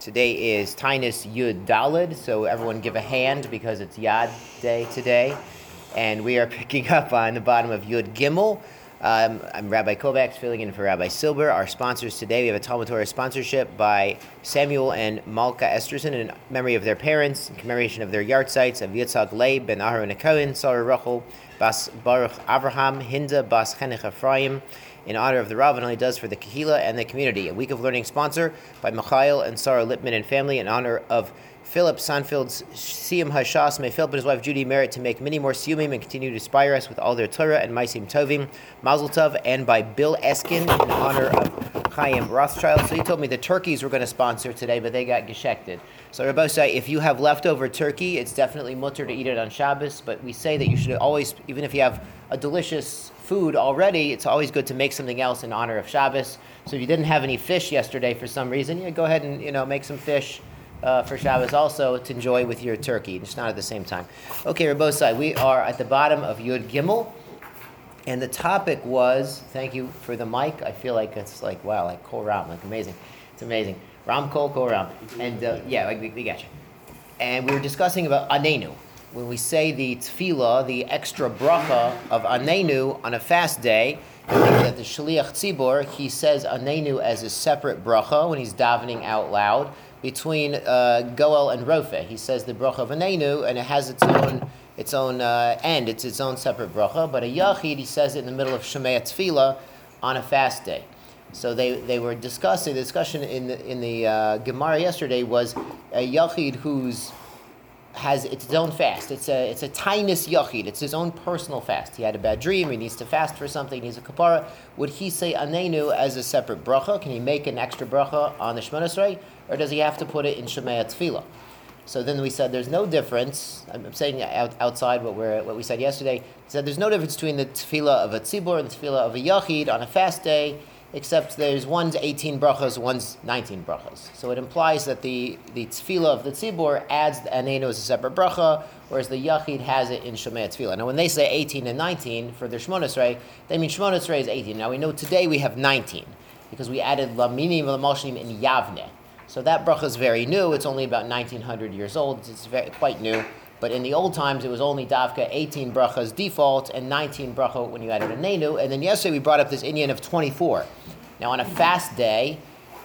Today is Tainus Yud Dalid, so everyone give a hand because it's Yad Day today. And we are picking up on the bottom of Yud Gimel. Um, I'm Rabbi Kovacs filling in for Rabbi Silber. Our sponsors today, we have a Talmud Torah sponsorship by Samuel and Malka Esterson in memory of their parents, in commemoration of their yahrzeits of Yitzhak Leib, Ben Aharon Cohen, Sarah Rachel, Bas Baruch Avraham, Hinda Bas Chenech Ephraim, in honor of the Rav and all he does for the Kahila and the community. A week of learning sponsor by Mikhail and Sarah Lipman and family in honor of Philip Sanfield's Siyum Hashas. May Philip and his wife Judy merit to make many more Siyumim and continue to inspire us with all their Torah and Maisim Tovim, Mazel Tov, and by Bill Eskin in honor of Chaim Rothschild. So he told me the turkeys were going to sponsor today, but they got geshekted. So Rabbosai, if you have leftover turkey, it's definitely mutter to eat it on Shabbos, but we say that you should always, even if you have a delicious food already, it's always good to make something else in honor of Shabbos. So if you didn't have any fish yesterday for some reason, yeah, go ahead and you know make some fish uh, for Shabbos also to enjoy with your turkey, just not at the same time. Okay, Rabbosai, we are at the bottom of Yud Gimel, and the topic was thank you for the mic. I feel like it's like wow, like Kol Ram, like amazing. It's amazing. Ram Kol Kol Ram, and uh, yeah, we, we got you. And we were discussing about Anenu when we say the tefillah, the extra bracha of anenu on a fast day, that the shliach tzibor he says anenu as a separate bracha when he's davening out loud between uh, goel and rofe. He says the bracha of anenu, and it has its own its own uh, end. It's its own separate bracha. But a yachid he says it in the middle of shemei tefillah on a fast day. So they, they were discussing the discussion in the, in the uh, Gemara yesterday was a yachid who's has its own fast. It's a it's a tainus yachid. It's his own personal fast. He had a bad dream. He needs to fast for something. He needs a kapara. Would he say anenu as a separate bracha? Can he make an extra bracha on the Shemona or does he have to put it in Shemaya Tefillah? So then we said there's no difference. I'm saying out, outside what, we what we said yesterday. He said there's no difference between the tefillah of a tzibur and the tefillah of a yachid on a fast day except there's one's 18 brachas, one's 19 brachas. So it implies that the, the tefillah of the tzibur adds the anenu as a separate bracha, whereas the yachid has it in shemay tefillah. Now when they say 18 and 19 for their shmonesrei, they mean shmonesrei is 18. Now we know today we have 19 because we added laminim v'lamashlim in yavne. So that bracha is very new. It's only about 1900 years old. It's very, quite new. But in the old times, it was only Davka 18 brachas default and 19 bracha when you added a nenu. And then yesterday we brought up this inyan of 24. Now on a fast day,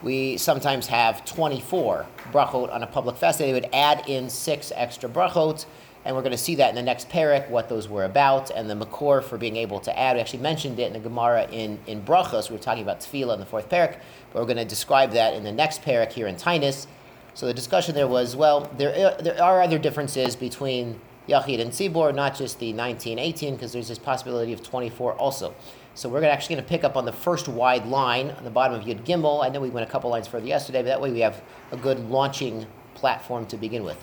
we sometimes have 24 brachot on a public fast day. They would add in six extra brachot, and we're going to see that in the next parak, what those were about, and the makor for being able to add. We actually mentioned it in the Gemara in, in brachos. We were talking about tefillah in the fourth parak, but we're going to describe that in the next parak here in Tainus. So the discussion there was, well, there, uh, there are other differences between Yachid and Tzibor, not just the 19, 18, because there's this possibility of 24 also. So we're actually going to pick up on the first wide line on the bottom of Yud Gimel. I know we went a couple lines further yesterday, but that way we have a good launching platform to begin with.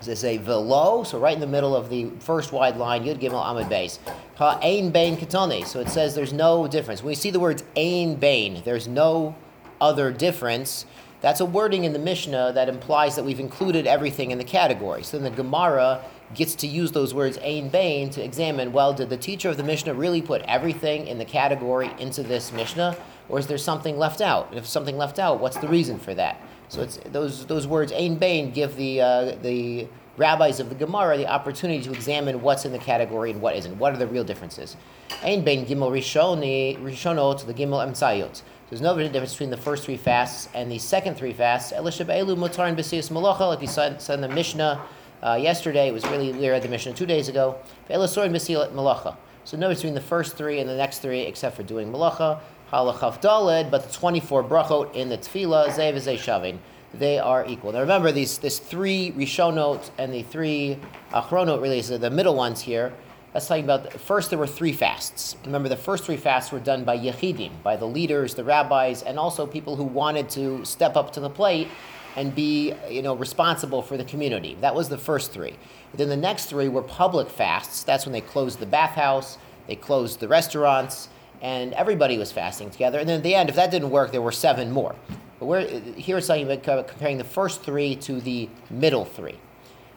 So they say velo, so right in the middle of the first wide line, Yud Gimel Amid base. Ha Ein Bain. So it says there's no difference. When we see the words Ein Bain, there's no other difference that's a wording in the Mishnah that implies that we've included everything in the category. So then the Gemara gets to use those words ain Bain to examine well, did the teacher of the Mishnah really put everything in the category into this Mishnah, or is there something left out? And if something left out, what's the reason for that? So it's those those words ain Bain give the uh, the rabbis of the Gemara the opportunity to examine what's in the category and what isn't. What are the real differences? Ain Bain Gimel Rishonot the Gimel Emtzayot. There's no difference between the first three fasts and the second three fasts. Elisha Be'elu Mutar and B'siyas Malacha, like we said, in the Mishnah uh, yesterday. It was really, we read the Mishnah two days ago. Elisor and B'siyas Malacha. So no between the first three and the next three, except for doing Malacha. Halachav Daled, but the 24 brachot in the Tefillah, Zev Shavin they are equal. Now remember, these this three Rishonot and the three Achronot, really, is the middle ones here. That's talking about first there were three fasts. Remember, the first three fasts were done by Yechidim, by the leaders, the rabbis, and also people who wanted to step up to the plate and be you know responsible for the community. That was the first three. Then the next three were public fasts. That's when they closed the bathhouse, they closed the restaurants, and everybody was fasting together. And then at the end, if that didn't work, there were seven more. But we're, here it's talking about comparing the first three to the middle three.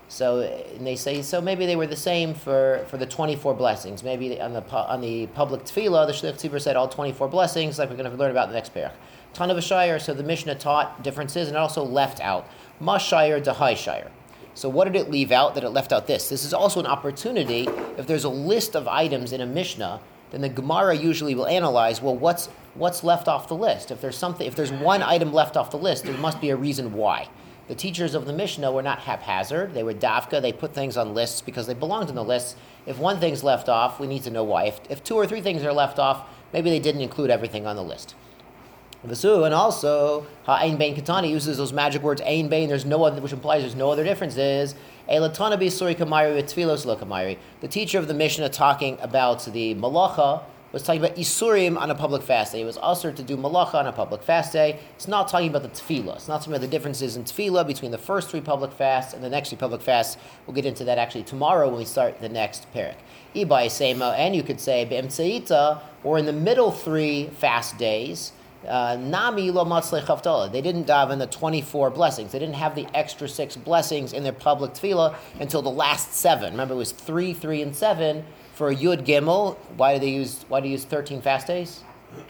So they say so maybe they were the same for, for the 24 blessings. Maybe on the on the public tefillah, the shliach tzibur said all 24 blessings, like we're going to learn about in the next parak. ton of a shire. So the Mishnah taught differences and also left out ma shire to high shire. So what did it leave out? That it left out this. This is also an opportunity. If there's a list of items in a Mishnah, then the Gemara usually will analyze. Well, what's what's left off the list? If there's something, if there's one item left off the list, there must be a reason why. The teachers of the Mishnah were not haphazard. They were dafka. They put things on lists because they belonged in the lists. If one thing's left off, we need to know why. If, if two or three things are left off, maybe they didn't include everything on the list. Vasu, and also Ha'ain Bain Katani uses those magic words Ain Bain, there's no other which implies there's no other differences. Elatana Suri Kamari with Tfilos Kamari. The teacher of the Mishnah talking about the Malacha was talking about Isurim on a public fast day. It was also to do Malacha on a public fast day. It's not talking about the Tefillah. It's not talking about the differences in Tefillah between the first three public fasts and the next three public fasts. We'll get into that actually tomorrow when we start the next parak. Ibai Sema, and you could say Be'emtseita, or in the middle three fast days, uh, Nami lo They didn't daven the 24 blessings. They didn't have the extra six blessings in their public tefillah until the last seven. Remember, it was three, three, and seven for Yud Gimel. Why do they use? Why do they use 13 fast days?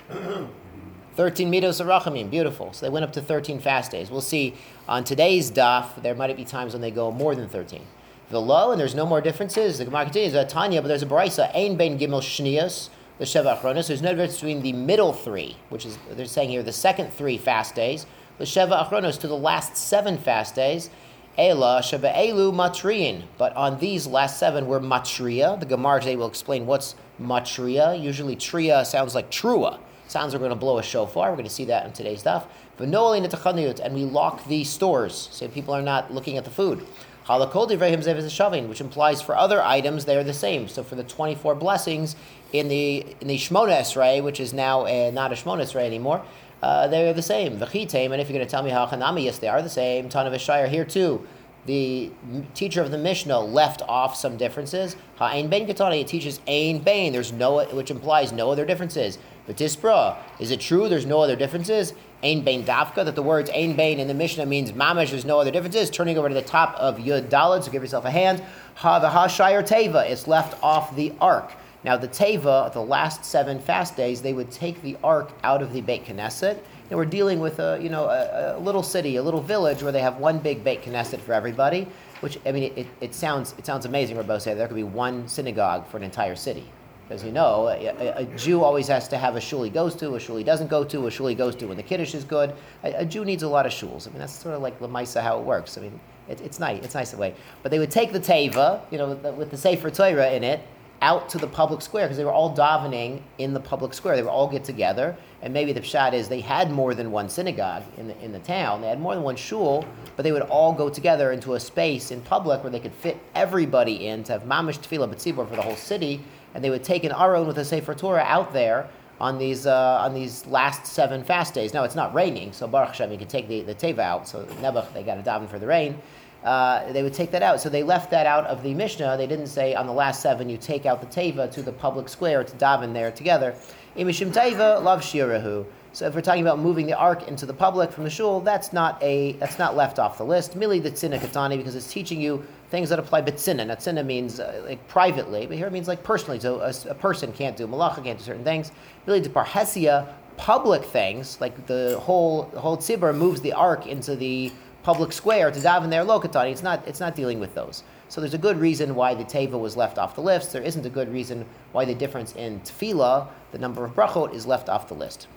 13 midos arachamim, beautiful. So they went up to 13 fast days. We'll see on today's daf, there might be times when they go more than 13. The low, and there's no more differences. The Gemara continues, uh, Tanya, but there's a brisa, Ein Ben Gimel Shnias, the Sheva Achronos. There's no difference between the middle three, which is, they're saying here, the second three fast days, the Sheva Achronos, to the last seven fast days. Ela Sheba Elu Matriin. But on these last seven were Matria. The Gemara today will explain what's Matria. Usually Tria sounds like Trua. Sounds like we're going to blow a shofar. We're going to see that in today's stuff. And we lock the stores so people are not looking at the food. Which implies for other items they are the same. So for the 24 blessings, in the in the Shmona Esrei, which is now uh, not a Shmona Esrei anymore, uh, they're the same. V'chitem, and if you're going to tell me how Chanami, yes, they are the same. Ton of Ishayar here too. The teacher of the Mishnah left off some differences. Ha'ain bein katani, it teaches ain bein. There's no, which implies no other differences. But tispra, is it true? There's no other differences. Ain bein dafka, that the words ain bein in the Mishnah means mamash. There's no other differences. Turning over to the top of yud dalad, so give yourself a hand. Ha the teva, it's left off the ark. Now, the Teva, the last seven fast days, they would take the ark out of the Beit Knesset. And we're dealing with a, you know, a, a little city, a little village where they have one big Beit Knesset for everybody, which, I mean, it, it, sounds, it sounds amazing, Rabbi say there could be one synagogue for an entire city. As you know, a, a, Jew always has to have a shul he goes to, a shul he doesn't go to, a shul he goes to when the Kiddush is good. A, a Jew needs a lot of shuls. I mean, that's sort of like Lamaisa how it works. I mean, it, it's nice. It's nice that way. But they would take the teva, you know, with, with the Sefer Torah in it, out to the public square because they were all davening in the public square. They were all get together, and maybe the pshat is they had more than one synagogue in the in the town. They had more than one shul, but they would all go together into a space in public where they could fit everybody in to have mamish tefillah b'tzibur for the whole city, and they would take an aron with a sefer Torah out there on these uh, on these last seven fast days. Now it's not raining, so Baruch Hashem, you can take the, the teva out. So Nebuch, they got to daven for the rain uh, they would take that out. So they left that out of the Mishnah. They didn't say on the last seven you take out the teva to the public square to daven there together. Imishim teva love shirahu. So if we're talking about moving the ark into the public from the shul, that's not a that's not left off the list. Mili the katani because it's teaching you things that apply bitzina. Now tzina means uh, like privately, but here it means like personally. So a, a person can't do malacha, can't do certain things. Mili de parhesia, public things like the whole the whole tzibur moves the ark into the public square to daven there lokatani. It's not, it's not dealing with those. So there's a good reason why the teva was left off the list. There isn't a good reason why the difference in tefillah, the number of brachot, is left off the list.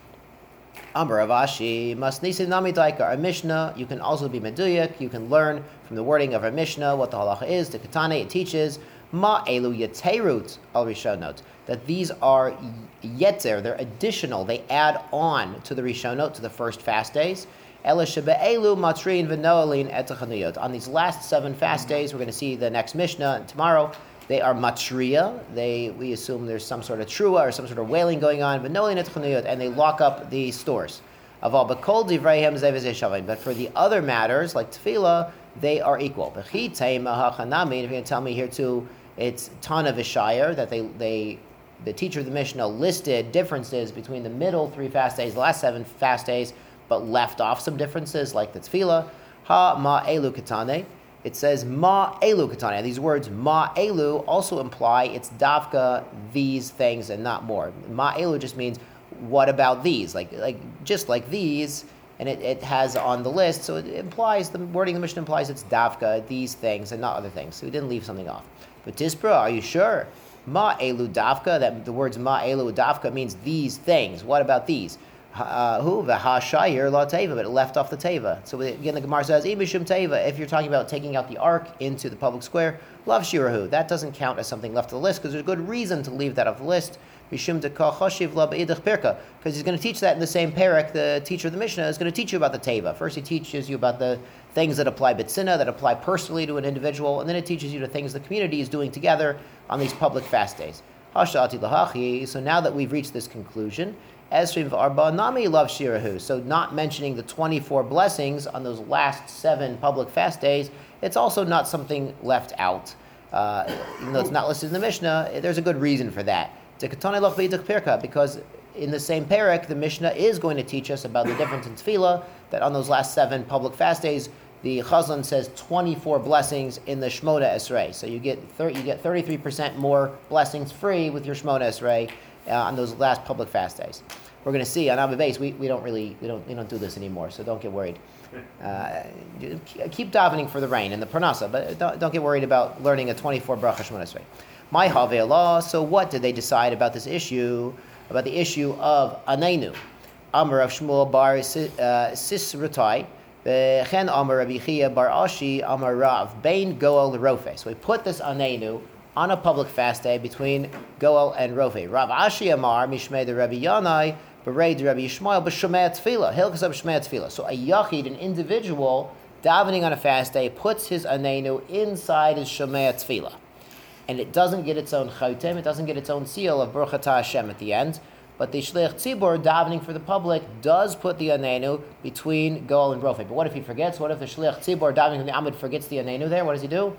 Amar Avashi, Masnisin Namidaika, our Mishnah, you can also be Meduyak, you can learn from the wording of our Mishnah what the halacha is. The Katane, it teaches, Ma Elu Yeterut al Rishonot, that these are Yetzer, they're additional, they add on to the Rishonot, to the first fast days. On these last seven fast days, we're going to see the next Mishnah tomorrow. They are matria. They we assume there's some sort of trua or some sort of wailing going on, but and they lock up the stores. Of all But for the other matters like tefillah, they are equal. If you're to tell me here too, it's Tana Vishayar that they they the teacher of the Mishnah listed differences between the middle three fast days, the last seven fast days, but left off some differences, like the tefillah. Ha ma elu katane. It says ma elu katane. These words ma elu also imply it's davka these things and not more. Ma elu just means what about these? Like, like just like these, and it, it has on the list, so it implies the wording of the Mishnah implies it's davka, these things, and not other things. So we didn't leave something off. But Tispra, are you sure? Ma elu davka, that the words ma elu davka means these things. What about these? Uh, who v'hashayir la teva, but it left off the teva. So again, the Gemara says imishum teva. If you're talking about taking out the ark into the public square, love shirahu. That doesn't count as something left of the list because there's a good reason to leave that off the list. Because he's going to teach that in the same parak. The teacher of the Mishnah is going to teach you about the teva. First, he teaches you about the things that apply bitsina, that apply personally to an individual, and then it teaches you the things the community is doing together on these public fast days. So now that we've reached this conclusion, Esrim v'arba nami love shirahu. So not mentioning the 24 blessings on those last seven public fast days, it's also not something left out. Uh, even though it's not listed in the Mishnah, there's a good reason for that. Because in the same parak, the Mishnah is going to teach us about the difference in tefillah, that on those last seven public fast days, the Chazan says 24 blessings in the Shmona Esrei. So you get, thir- you get 33% more blessings free with your Shmona Esrei uh, on those last public fast days. We're going to see on Abu Base, we, we don't really, we don't, we don't do this anymore, so don't get worried. Uh, keep davening for the rain and the parnasa, but don't, don't get worried about learning a 24 bracha Shmona Esrei. My Havelah, so what did they decide about this issue, about the issue of Anenu? Amar of Shmuel bar uh, Sisratai, Chen Amar Rabbi Chia bar Ashi Amar Rav, Bain Goel Rofe. So we put this Anenu on a public fast day between Goel and Rofe. Rav Ashi Amar, Mishmei the Rabbi Yanai, Bereid Rabbi Yishmael, B'Shemei Tefillah, Hilchas of Shemei Tefillah. So a Yachid, an individual, davening on a fast day, puts his Anenu inside his Shemei Tefillah and it doesn't get its own chaytim, it doesn't get its own seal of Baruch Hashem at the end. But the Shliach Tzibor, davening for the public, does put the Anenu between Goel and Rofe. But what if he forgets? What if the Shliach Tzibor, davening from the Amud, forgets the Anenu there? What does he do?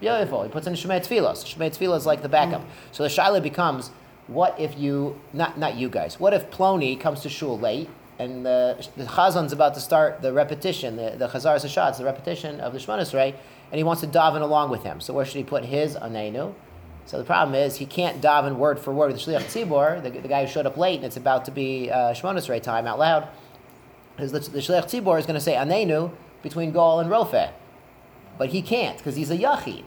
Beautiful. He puts in Shemay Tefillah. So Shemay Tefillah is like the backup. So the Shaila becomes, what if you, not, not you guys, what if Plony comes to shul late and the, the Chazan's about to start the repetition, the, the Chazar Sashatz, the repetition of the Shemana Esrei, and he wants to daven along with him. So where should he put his anenu? So the problem is he can't daven word for word with the Shliach Tzibor, the, the guy who showed up late, and it's about to be uh, time out loud. Because the, the Shliach Tzibor is going to say anenu between Goel and Rofe, but he can't because he's a yachid.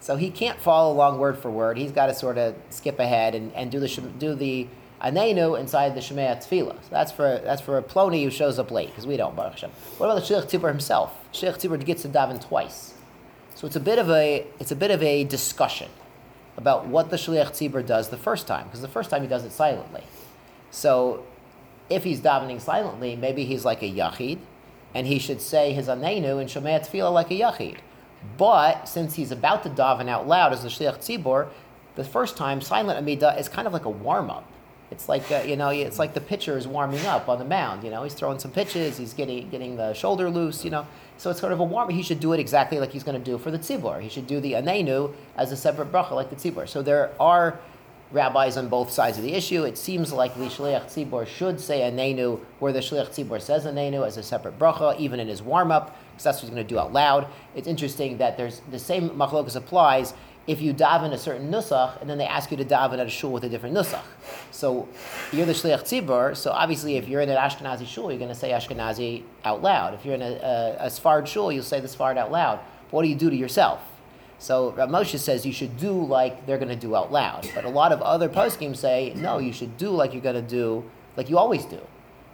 So he can't follow along word for word. He's got to sort of skip ahead and, and do the do the anenu inside the Shemaya Tefillah. So that's for that's for a ploni who shows up late because we don't Baruch Hashem. What about the Shliach Tzibor himself? Shliach Tzibor gets to daven twice. So it's a bit of a it's a bit of a discussion about what the shliach tzibur does the first time, because the first time he does it silently. So if he's davening silently, maybe he's like a yachid, and he should say his anenu and shomei tefillah like a yachid. But since he's about to daven out loud as the shliach tzibur, the first time silent amidah is kind of like a warm up. It's like uh, you know, it's like the pitcher is warming up on the mound. You know, he's throwing some pitches, he's getting getting the shoulder loose. You know, so it's sort of a warm. He should do it exactly like he's going to do for the tzibur. He should do the anenu as a separate bracha like the tzibur. So there are rabbis on both sides of the issue. It seems like the shliach tzibur should say anenu where the shliach tzibur says anenu as a separate bracha, even in his warm up, because that's what he's going to do out loud. It's interesting that there's the same machlokas applies if you daven a certain nusach, and then they ask you to daven at a shul with a different nusach. So you're the shliach tzibur, so obviously if you're in an Ashkenazi shul, you're going to say Ashkenazi out loud. If you're in a, a, a Sfard shul, you'll say the Sfard out loud. But what do you do to yourself? So Rav Moshe says you should do like they're going to do out loud. But a lot of other poskim say, no, you should do like you're going to do, like you always do.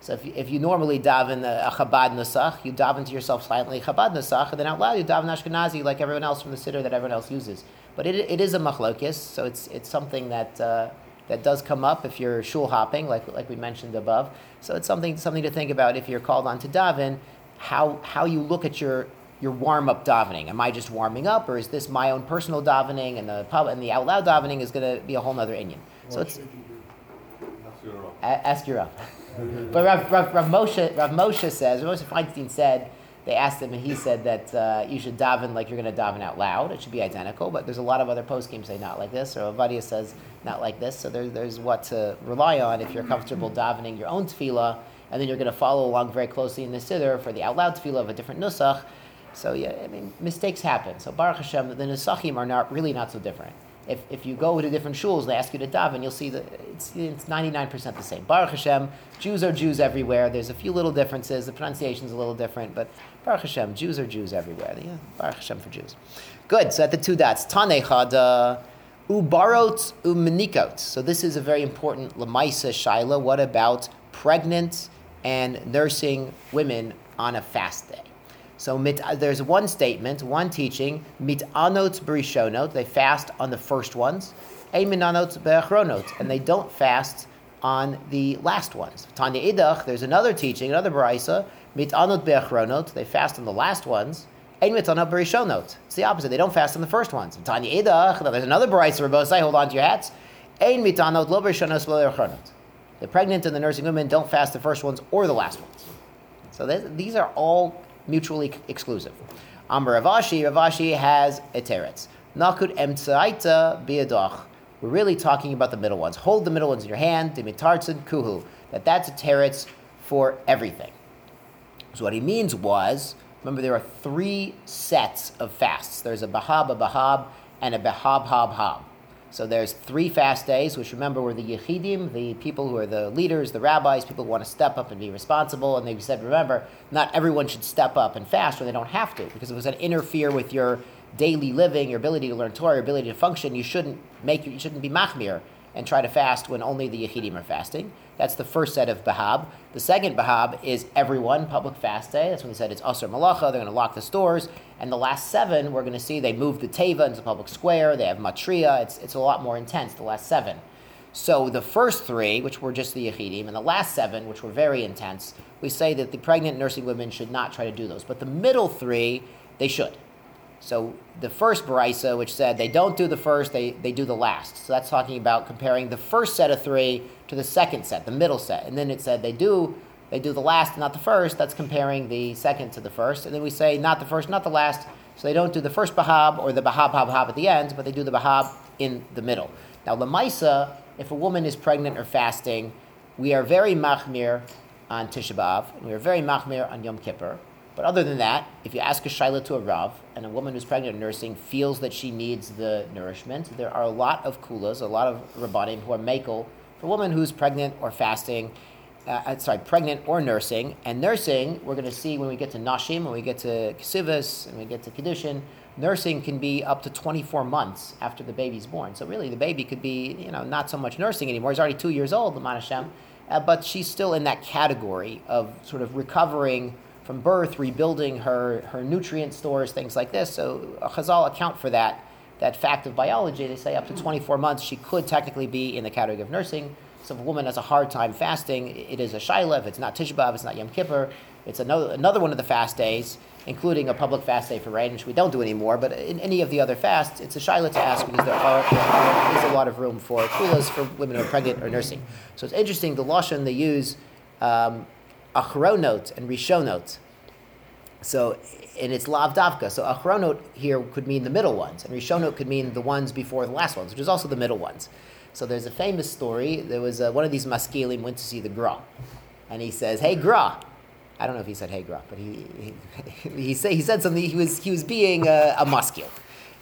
So if you, if you normally daven a, a Chabad Nusach, you daven to yourself silently Chabad Nusach, and then out loud you daven Ashkenazi like everyone else from the siddur that everyone else uses. But it, it is a machlokis, so it's, it's something that, uh, that does come up if you're shul hopping, like, like we mentioned above. So it's something, something to think about if you're called on to daven, how, how you look at your, your warm up davening. Am I just warming up, or is this my own personal davening, and the pub and the out loud davening is going to be a whole other inyan? So it's ask your up. but Rav, Rav, Rav, Moshe, Rav Moshe says, Rav Moshe Feinstein said they asked him, and he said that uh, you should daven like you're going to daven out loud. It should be identical, but there's a lot of other poskim say not like this, or Avadia says not like this. So there, there's what to rely on if you're comfortable davening your own tefillah, and then you're going to follow along very closely in the siddur for the out loud tefillah of a different nusach. So yeah, I mean mistakes happen. So Baruch Hashem, the nusachim are not really not so different. If, if you go to different shuls, they ask you to daven, you'll see that it's, it's 99% the same. Baruch Hashem, Jews are Jews everywhere. There's a few little differences. The pronunciation's a little different, but Baruch Hashem, Jews are Jews everywhere. Yeah, Baruch Hashem for Jews. Good, so at the two dots, Tanechad, uh, Ubarot umenikot. So this is a very important Lamaisa Shaila. What about pregnant and nursing women on a fast day? So mit, uh, there's one statement, one teaching, mitanot berishonot, they fast on the first ones, minanot beachronot, and they don't fast on the last ones. Tanya idach, there's another teaching, another brisa, mitanot beachronot, they fast on the last ones, ein mitanot berishonot. It's the opposite, they don't fast on the first ones. Tanya idach, there's another brisa, Rabosai, hold on to your hats, ein mitanot lo berishonot lo The pregnant and the nursing women don't fast the first ones or the last ones. So these are all mutually exclusive. Amr Ravashi, Ravashi has a teretz. Nakut emtsaita biadoch. We're really talking about the middle ones. Hold the middle ones in your hand, dimitartzin kuhu. That that's a teretz for everything. So what he means was, remember there are three sets of fasts. There's a bahab, a bahab, and a bahab, hab, hab. So there's three fast days, which remember were the Yechidim, the people who are the leaders, the rabbis, people who want to step up and be responsible. And they said, remember, not everyone should step up and fast when they don't have to, because if was going to interfere with your daily living, your ability to learn Torah, your ability to function, you shouldn't make you shouldn't be machmir and try to fast when only the Yechidim are fasting. That's the first set of Bahab. The second Bahab is everyone, public fast day. That's when they said it's Asr Malacha, they're going to lock the stores. And the last seven, we're going to see they move the Teva into the public square, they have Matria, it's, it's a lot more intense, the last seven. So the first three, which were just the Yechidim, and the last seven, which were very intense, we say that the pregnant nursing women should not try to do those. But the middle three, they should. So the first Barisa, which said they don't do the first, they, they do the last. So that's talking about comparing the first set of three to the second set, the middle set. And then it said they do they do the last, not the first. That's comparing the second to the first. And then we say not the first, not the last. So they don't do the first Bahab or the Bahab, Hab, Hab at the end, but they do the Bahab in the middle. Now, Lamaisa, if a woman is pregnant or fasting, we are very machmir on Tisha B'Av, and we are very machmir on Yom Kippur. But other than that, if you ask a shaila to a rav, and a woman who's pregnant or nursing feels that she needs the nourishment, there are a lot of kulas, a lot of rabbanim who are makel for a woman who's pregnant or fasting, uh, uh sorry, pregnant or nursing. And nursing, we're going to see when we get to nashim, when we get to kesubos, and we get to kedushin, nursing can be up to 24 months after the baby's born. So really, the baby could be, you know, not so much nursing anymore. He's already two years old, the Hashem, uh, but she's still in that category of sort of recovering from birth, rebuilding her, her nutrient stores, things like this. So Chazal account for that, that fact of biology. They say up to 24 months she could technically be in the category of nursing. So if a woman has a hard time fasting, it is a shaila. It's not Tisha B'Av, it's not Yom Kippur. It's another, another one of the fast days, including a public fast day for rain, which we don't do anymore. But in any of the other fasts, it's a shaila to ask because there, are, there is a lot of room for kulas for women who are pregnant or nursing. So it's interesting, the lashon they use um, achronot and rishonot. So, and it's lav davka. So achronot here could mean the middle ones, and rishonot could mean the ones before the last ones, which is also the middle ones. So there's a famous story. There was uh, one of these maskilim went to see the Gra, and he says, "Hey Gra." I don't know if he said "Hey Gra," but he he, he, say, he said something. He was he was being a, a maskil,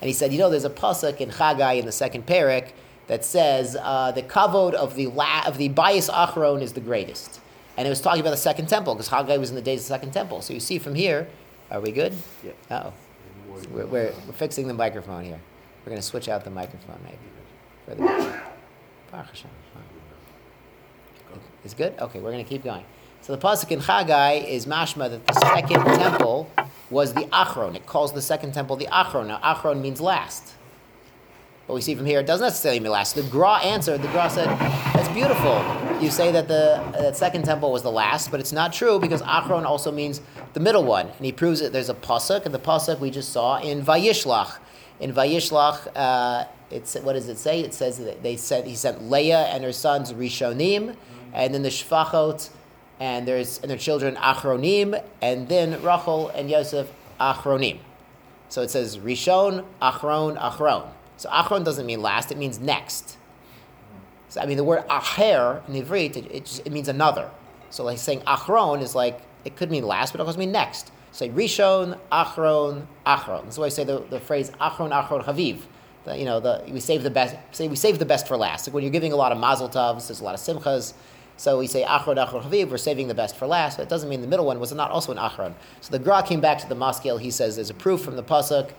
and he said, "You know, there's a pasuk in Chagai in the second parak that says uh, the kavod of the la- of the bias achron is the greatest." And it was talking about the second temple because Haggai was in the days of the second temple. So you see from here, are we good? Yeah. Oh, we're, we're, we're, fixing the microphone here. We're going to switch out the microphone maybe. For the, it's good? Okay, we're going to keep going. So the pasuk in Haggai is mashma that the second temple was the achron. It calls the second temple the achron. Now achron means last. But we see from here, it doesn't necessarily mean last. The Gra answered, the Gra said, beautiful. You say that the that second temple was the last, but it's not true because Achron also means the middle one. And he proves it. There's a pasuk, and the pasuk we just saw in Vayishlach. In Vayishlach, uh, it's, what does it say? It says that they sent, he sent Leah and her sons Rishonim, and then the Shfachot, and, there's, and their children Achronim, and then Rachel and Yosef Achronim. So it says Rishon, Achron, Achron. So achron doesn't mean last; it means next. So I mean, the word acher in Ivrit it, it, it means another. So like saying achron is like it could mean last, but it also mean next. Say rishon, achron, achron. That's why I say the, the phrase achron, achron, haviv. The, you know, the, we save the best. Say we save the best for last. Like when you're giving a lot of mazel tovs, there's a lot of simchas. So we say achron achron chaviv. We're saving the best for last. It doesn't mean the middle one was not also an achron. So the gra came back to the maskil. He says there's a proof from the pasuk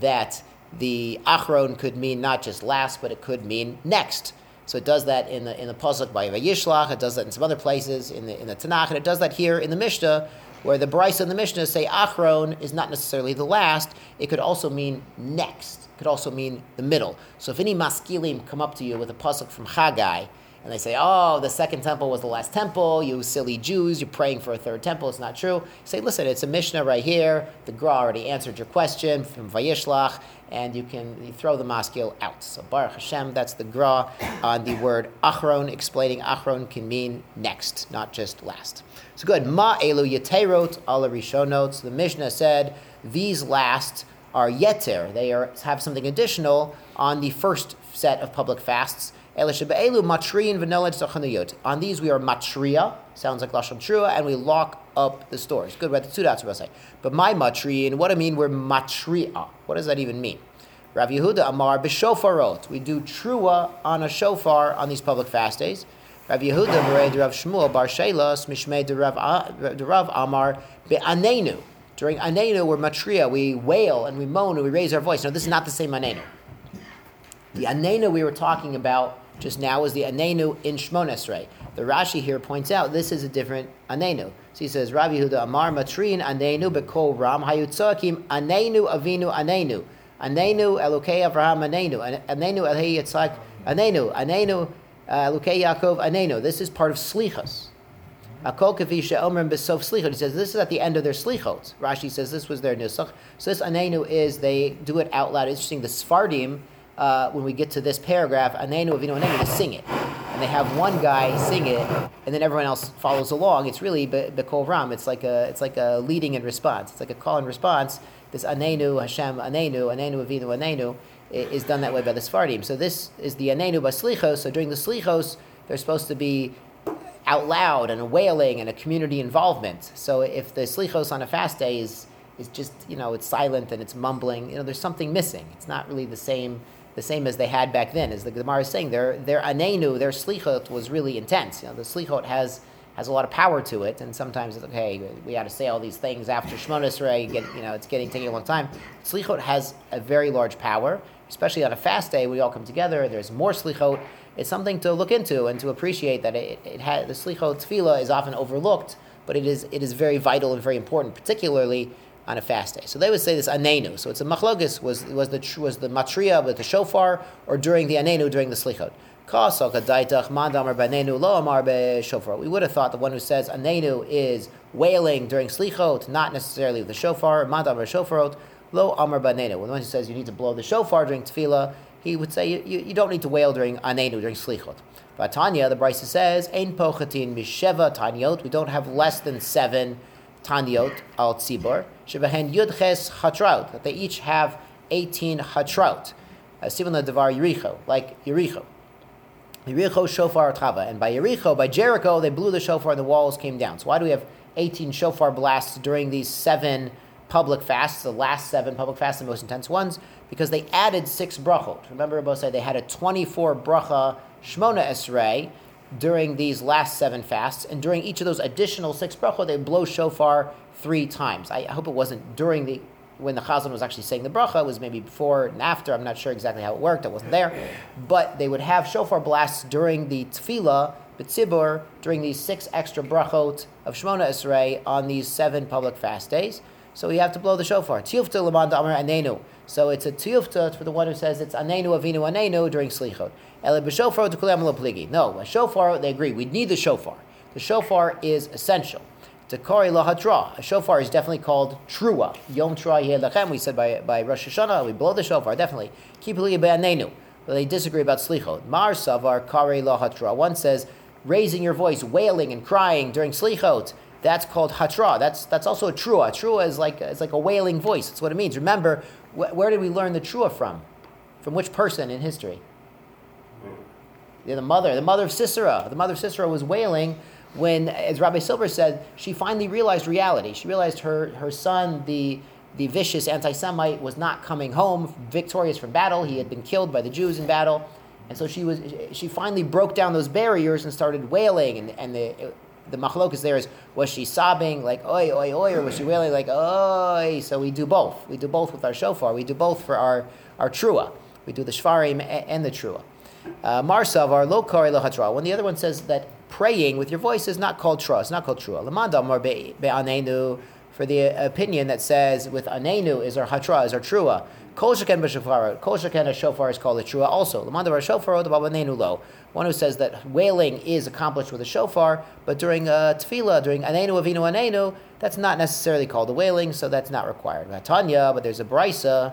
that the achron could mean not just last, but it could mean next. So it does that in the in the pasuk by Vayishlach. It does that in some other places in the in the Tanakh, and it does that here in the Mishnah, where the brisa and the Mishnah say achron is not necessarily the last. It could also mean next. It could also mean the middle. So if any maskilim come up to you with a pasuk from Haggai and they say, oh, the second temple was the last temple, you silly Jews, you're praying for a third temple, it's not true. You say, listen, it's a Mishnah right here, the Gra already answered your question from Vayishlach, and you can you throw the maskil out. So Baruch Hashem, that's the Gra on the word Achron, explaining Achron can mean next, not just last. So good. Ma elu yeterot ala rishonot. The Mishnah said, these last are yeter. They are, have something additional on the first set of public fasts. On these we are matria, sounds like lashon trua, and we lock up the stores. Good, right? The two dots we're say. But my matriin, what I mean, we're matria. What does that even mean? Rav Yehuda Amar b'shofarot. We do trua on a shofar on these public fast days. Rav Yehuda Marei Rav Shmuel Bar Shelos Mishmei Rav Amar be'anenu. During anenu, we're matria. We wail and we moan and we raise our voice. Now, this is not the same anenu. The anenu we were talking about just now was the anenu in Shmonesrei. The Rashi here points out this is a different anenu. So he says, Rabbi Huda Amar Matrin anenu bekol ram hayutzakim anenu avinu anenu. Anenu Elokei Avraham anenu. Anenu Elhei Yitzhak anenu. Anenu uh, Elokei Yaakov anenu. This is part of slichas. Akol kavisha omrim besof slichot. He says this is at the end of their slichot. Rashi says this was their nusach. So this anenu is they do it out loud. Interesting. The Sfardim uh, when we get to this paragraph, Anenu Avinu Anenu, to sing it. And they have one guy sing it, and then everyone else follows along. It's really Bekol Ram. It's like a it's like a leading and response. It's like a call and response. This Anenu Hashem Anenu Anenu Avinu Anenu is done that way by the Sfardim. So this is the Anenu by Slichos. So during the Slichos, they're supposed to be out loud and wailing and a community involvement. So if the Slichos on a fast day is is just you know it's silent and it's mumbling, you know there's something missing. It's not really the same the same as they had back then. As the Gemara is saying, their their anenu, their slichot was really intense. You know, the slichot has has a lot of power to it, and sometimes it's okay. We got to say all these things after Shmonis Rei. Get you know, it's getting taking a long time. Slichot has a very large power, especially on a fast day. We all come together. There's more slichot. It's something to look into and to appreciate that it, it has the slichot tefillah is often overlooked, but it is it is very vital and very important, particularly on a fast day. So they would say this anenu. So it's a machlogis was was the was the matria with the shofar or during the anenu during the slichot. We would have thought the one who says anenu is wailing during slichot, not necessarily with the shofar. Madam or shofarot lo amar banenu. When The one who says you need to blow the shofar during tefillah, he would say you, you, you don't need to wail during anenu during slichot. But Tanya, the Brisa says, Ein pochatin misheva tanyot. We don't have less than seven tanyot al tzibor. Shebahen yudches hatraut. That they each have 18 hatraut. Uh, Similar devar Yericho, like Yericho. Yericho shofar tava. And by Yericho, by Jericho, they blew the shofar and the walls came down. So why do we have 18 shofar blasts during these seven public fasts, the last seven public fasts, the most intense ones? Because they added six brachot. Remember, Rabbi said they had a 24 bracha Shmona Esrei during these last seven fasts, and during each of those additional six brachot, they blow shofar three times. I, hope it wasn't during the when the chazan was actually saying the bracha. It was maybe before and after. I'm not sure exactly how it worked. I wasn't there, but they would have shofar blasts during the tefillah, b'tzibur, during these six extra brachot of Shemona Esrei on these seven public fast days. So you have to blow the shofar. Tiyufta lamad amar anenu. So it's a tiyufta for the one who says it's anenu avinu anenu during slichot. To. No, a shofar they agree we need the shofar. The shofar is essential. To lahatra. A shofar is definitely called trua. Yom trua. We said by, by Rosh Hashanah we blow the shofar definitely. Keep anenu. But they disagree about slichot. Mar savar kari lahatra. One says raising your voice, wailing and crying during slichot that's called hatra. That's that's also a trua. Trua is like it's like a wailing voice. That's what it means. Remember, wh- where did we learn the trua from? From which person in history? The mother, the mother of Sisera. The mother of Sisera was wailing when, as Rabbi Silber said, she finally realized reality. She realized her her son, the the vicious anti Semite, was not coming home victorious from battle. He had been killed by the Jews in battle. And so she was she finally broke down those barriers and started wailing and, and the the machlokas there is was she sobbing like oi oi oi or was she wailing like oi so we do both we do both with our shofar we do both for our our trua we do the shvarim and the trua uh, marsav our lo kari lo when the other one says that praying with your voice is not called trua it's not called trua lamanda mar be'anenu for the opinion that says with anenu is our hatra is our trua Kol sheken b'shofar. Kol sheken a shofar is called a trua also. L'mandavar shofar the babanenu lo. One who says that wailing is accomplished with a shofar, but during a tefillah, during anenu avinu anenu, that's not necessarily called a wailing, so that's not required. Tanya, but there's a brisa.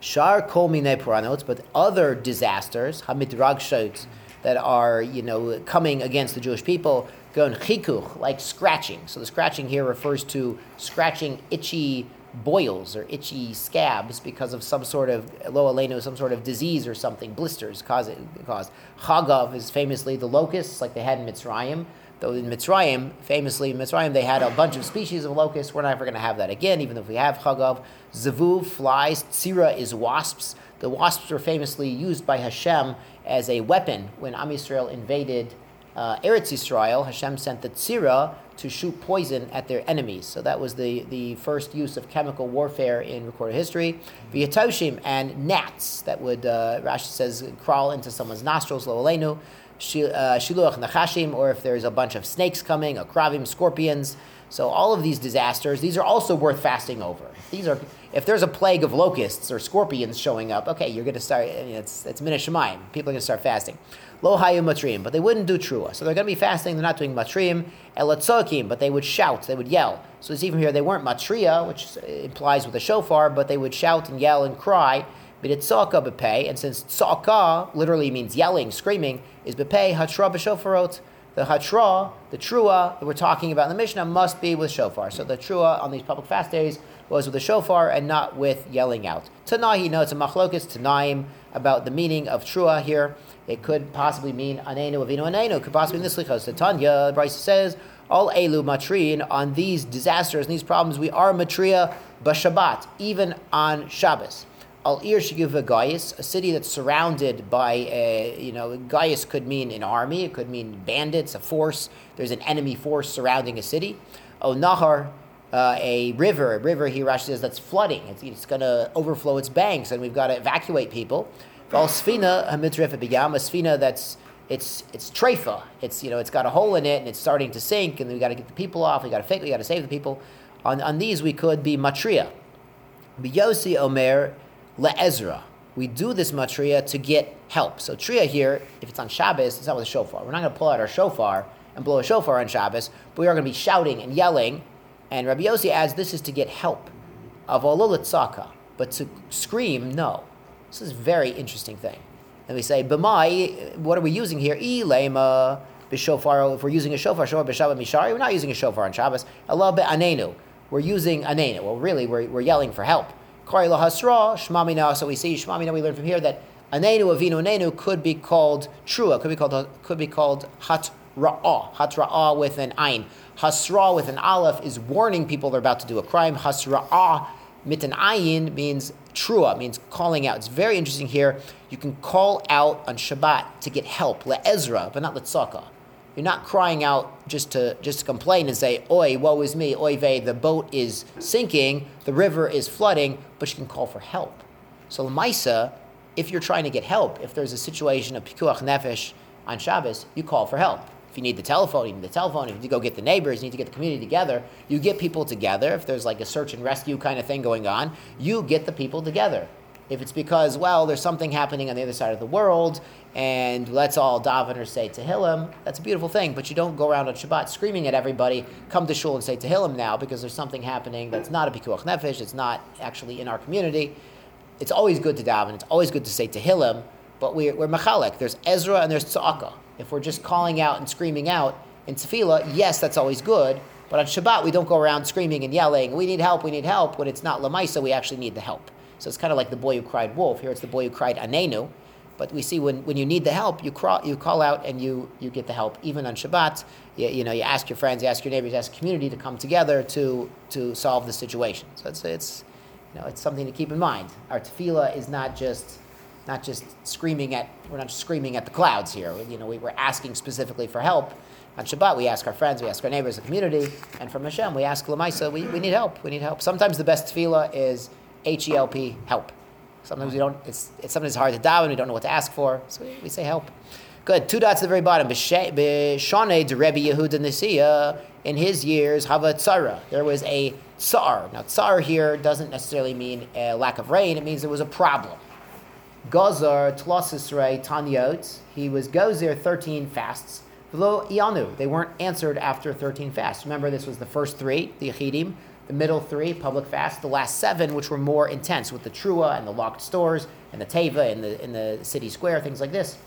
Shar kol mine puranot, but other disasters, hamidragshot, that are you know coming against the Jewish people, going chikuch, like scratching. So the scratching here refers to scratching itchy boils or itchy scabs because of some sort of lo aleno, some sort of disease or something, blisters cause it caused. Chagav is famously the locusts, like they had in Mitzrayim. Though in Mitzrayim, famously in Mitzrayim, they had a bunch of species of locusts. We're never going to have that again, even if we have Chagav. Zavu, flies. Tzira is wasps. The wasps were famously used by Hashem as a weapon when Am Yisrael invaded uh, Eretz Yisrael. Hashem sent the Tzira to shoot poison at their enemies. So that was the, the first use of chemical warfare in recorded history. V'yatoshim and gnats that would, uh, Rashi says, crawl into someone's nostrils, lo alenu. Uh, shiluach nachashim, or if there's a bunch of snakes coming, akravim, scorpions. So all of these disasters, these are also worth fasting over. These are, if there's a plague of locusts or scorpions showing up, okay, you're going to start. I mean, it's it's minashamayim. People are going to start fasting. Lo hayu matrim, but they wouldn't do trua. So they're going to be fasting. They're not doing matrim. Elatzokim, but they would shout. They would yell. So it's even here they weren't matria, which implies with a shofar, but they would shout and yell and cry. But it's tzaka bepay, and since tzaka literally means yelling, screaming, is bepay hatra b'shofarot. The hatra, the trua that we're talking about in the Mishnah, must be with shofar. So the trua on these public fast days was with the shofar and not with yelling out. Tanahi, no, it's a machlokas tanaim about the meaning of trua here. It could possibly mean anenu avinu anenu. It could possibly mean the slichos. The Tanya, brisa says, all elu matrin on these disasters and these problems. We are matria b'Shabbat, even on Shabbos. Al Ir Shigiva Gaius, a city that's surrounded by, a, you know, Gaius could mean an army, it could mean bandits, a force. There's an enemy force surrounding a city. O Nahar, uh, a river, a river, here Rashi says, that's flooding. It's, it's going to overflow its banks, and we've got to evacuate people. Al Sfina, Hamitref Bigam, a Sfina that's it's it's treifa. It's you know it's got a hole in it and it's starting to sink, and we got to get the people off. We got to fake. We got to save the people. On, on these we could be matria. Biyosi Omer le'ezra. We do this matria to get help. So tria here, if it's on Shabbos, it's not with a shofar. We're not going to pull out our shofar and blow a shofar on Shabbos, but we are going to be shouting and yelling. And Rabbi Yossi adds, this is to get help. Of tzaka, but to scream, no. This is a very interesting thing. And we say, b'mai, what are we using here? Ilema b'shofar. If we're using a shofar, shofar b'shabbat mishari, we're not using a shofar on Shabbos. Allah be'anenu. We're using anenu. Well, really, we're, we're yelling for help. Kari lahasra, shmamina. So we see shmamina. We learn from here that anenu avinu anenu could be called trua. Could be called could be called hatra'ah. Hatra'ah with an ain. Hasra with an aleph is warning people they're about to do a crime. Hasra'ah mitan ayin means trua, means calling out. It's very interesting here. You can call out on Shabbat to get help, le'ezra, but not le'tzaka. You're not crying out just to just to complain and say, "Oi, woe is me! Oi vey, the boat is sinking, the river is flooding," but you can call for help. So Lamaisa, if you're trying to get help, if there's a situation of pikuach nefesh on Shabbos, you call for help. If you need the telephone, you need the telephone. If you need to go get the neighbors, you need to get the community together. You get people together. If there's like a search and rescue kind of thing going on, you get the people together. If it's because, well, there's something happening on the other side of the world, and let's all daven or say Tehillim, that's a beautiful thing, but you don't go around on Shabbat screaming at everybody, come to shul and say Tehillim now, because there's something happening that's not a Pikuach Nefesh, it's not actually in our community. It's always good to daven, it's always good to say Tehillim, but we're, we're Machalek. There's Ezra and there's Tza'aka. If we're just calling out and screaming out in Tefillah, yes, that's always good, but on Shabbat, we don't go around screaming and yelling, we need help, we need help, when it's not Lamaisa, we actually need the help. So it's kind of like the boy who cried wolf. Here it's the boy who cried Anenu. But we see when, when you need the help, you crawl, you call out and you, you get the help. Even on Shabbat, you, you know, you ask your friends, you ask your neighbors, you ask the community to come together to, to solve the situation. So it's, it's, you know, it's something to keep in mind. Our tefillah is not just not just screaming at we're not screaming at the clouds here. You know, we, we're asking specifically for help. On Shabbat, we ask our friends, we ask our neighbors, the community, and from Hashem, we ask Lamaisa, we, we need help. We need help. Sometimes the best tefillah is H E L P, help. Sometimes we don't. It's, it's sometimes hard to daven. We don't know what to ask for, so we, say help. Good. Two dots at the very bottom. B'shane de Rebbe Yehuda Nisiya. In his years, Hava Tzara. There was a tsar. Now, tsar here doesn't necessarily mean a lack of rain. It means there was a problem. Gazar Tlosisrei Tanyot. He was gozer 13 fasts. V'lo Ianu. They weren't answered after 13 fasts. Remember, this was the first three, the Yechidim. The middle three, public fasts. The last seven, which were more intense with the Trua and the locked stores and the Teva in the, in the city square, things like this.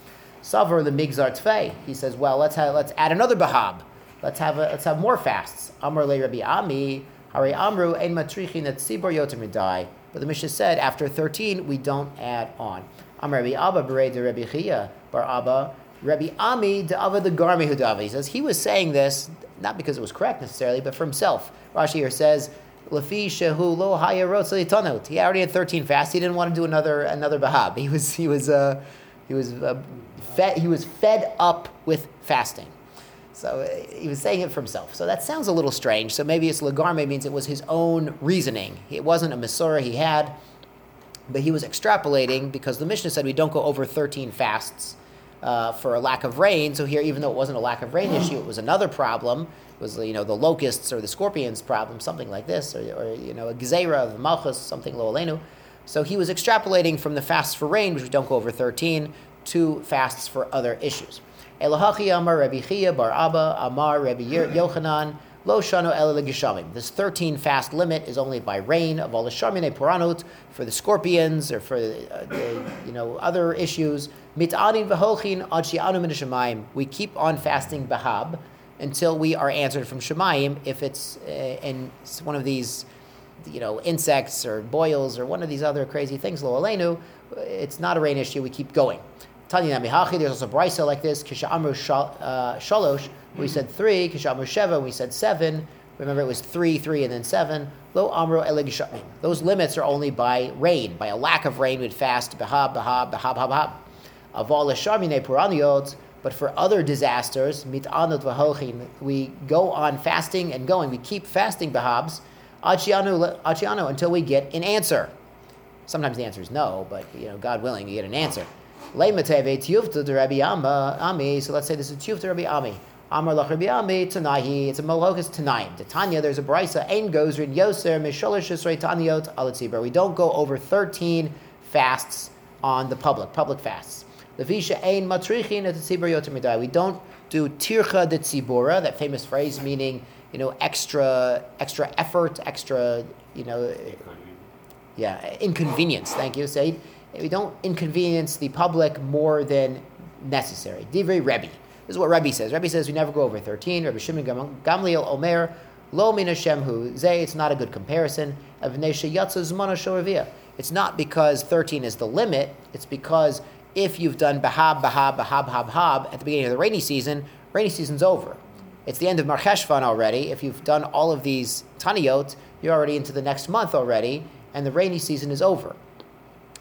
Savar the Migzar Tfei. He says, well, let's, have, let's add another Bahab. Let's have, a, let's have more fasts. Amr le Rabbi Ami. Hari Amru ein matrichin at Sibor Yotam die. But the Mishnah said after 13, we don't add on. Amr Rabbi Abba Bere de Rabbi Chia Bar Abba. Rabbi Ami de the Garmi Hudava. He says he was saying this not because it was correct necessarily, but for himself. Rashi here says, Lafi Shehu Lo Haya He already had 13 fasts. He didn't want to do another another Bahab. He was he was uh, he was uh, fed he was fed up with fasting. So uh, he was saying it for himself. So that sounds a little strange. So maybe it's Lagarme means it was his own reasoning. It wasn't a Masorah he had, but he was extrapolating because the Mishnah said we don't go over 13 fasts uh, for a lack of rain. So here, even though it wasn't a lack of rain issue, it was another problem. It was you know the locusts or the scorpions problem, something like this, or, or you know a gezerah, the malchus, something lo alenu. So he was extrapolating from the fasts for rain, which we don't go over 13, to fasts for other issues. Elahachi Amar Rabbi Chia Bar Abba Amar Rabbi Yochanan Lo Shano El Gishamim. This 13 fast limit is only by rain of all the Shamine Puranot for the scorpions or for uh, the you know other issues. Mit'anin v'holchin ad shi'anu min We keep on fasting bahab until we are answered from Shemayim. If it's uh, in one of these you know insects or boils or one of these other crazy things, lo alenu, it's not a rain issue. We keep going. Tanya Mihachi, there's also brisa like this, Kisha Amru uh, Shalosh, we said three, Kisha Amru Sheva, we said seven. Remember, it was three, three, and then seven. Lo Amru Elegishapim. Those limits are only by rain. By a lack of rain, we'd fast Behab, Behab, Behab, Behab. Aval Shamine Puraniot. But for other disasters, Mit'anot Vahochin, we go on fasting and going. We keep fasting Behabs, Achianu, until we get an answer. Sometimes the answer is no, but you know, God willing, you get an answer. Leimateve tiyufta to Rabbi Ami. So let's say this is tiyufta Rabbi Ami. Amar lach Rabbi Ami tanahi. It's a malokas tanaim. Tanya, there's a brisa. Ein goes rid yoser misholosh esrei taniot alatzibur. We don't go over thirteen fasts on the public, public fasts. Levisha ein matrichin et tzibur yoter We don't do tircha de tzibura, that famous phrase meaning you know extra extra effort, extra you know yeah inconvenience. Thank you, Said we don't inconvenience the public more than necessary. Divrei Rebbe. This is what Rebbe says. Rebbe says we never go over 13. Rebbe Shimon Gamliel Omer, Lo min Hashem hu zay. It's not a good comparison. It's not because 13 is the limit. It's because if you've done bahab, bahab, bahab, bahab, bahab at the beginning of the rainy season, rainy season's over. It's the end of Marcheshvan already. If you've done all of these taniyot, you're already into the next month already, and the rainy season is over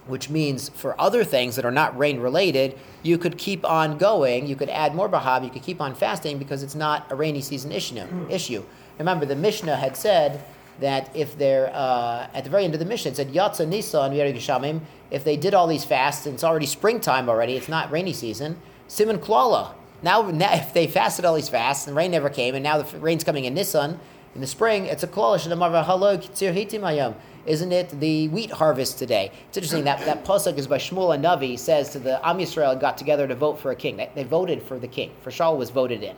which means for other things that are not rain related, you could keep on going. You could add more bahab. You could keep on fasting because it's not a rainy season issue. issue. Remember, the Mishnah had said that if they're uh, at the very end of the Mishnah, it said Yatza Nisan Geshamim. If they did all these fasts and it's already springtime already, it's not rainy season. Simon Klala. Now, now, if they fasted all these fasts and rain never came, and now the rain's coming in Nisan in the spring, it's a klala shadamar halog tzir hitim isn't it the wheat harvest today? It's interesting that that pasuk is by Shmuel and Navi says to the Am Yisrael got together to vote for a king. They, they voted for the king. For Shaul was voted in,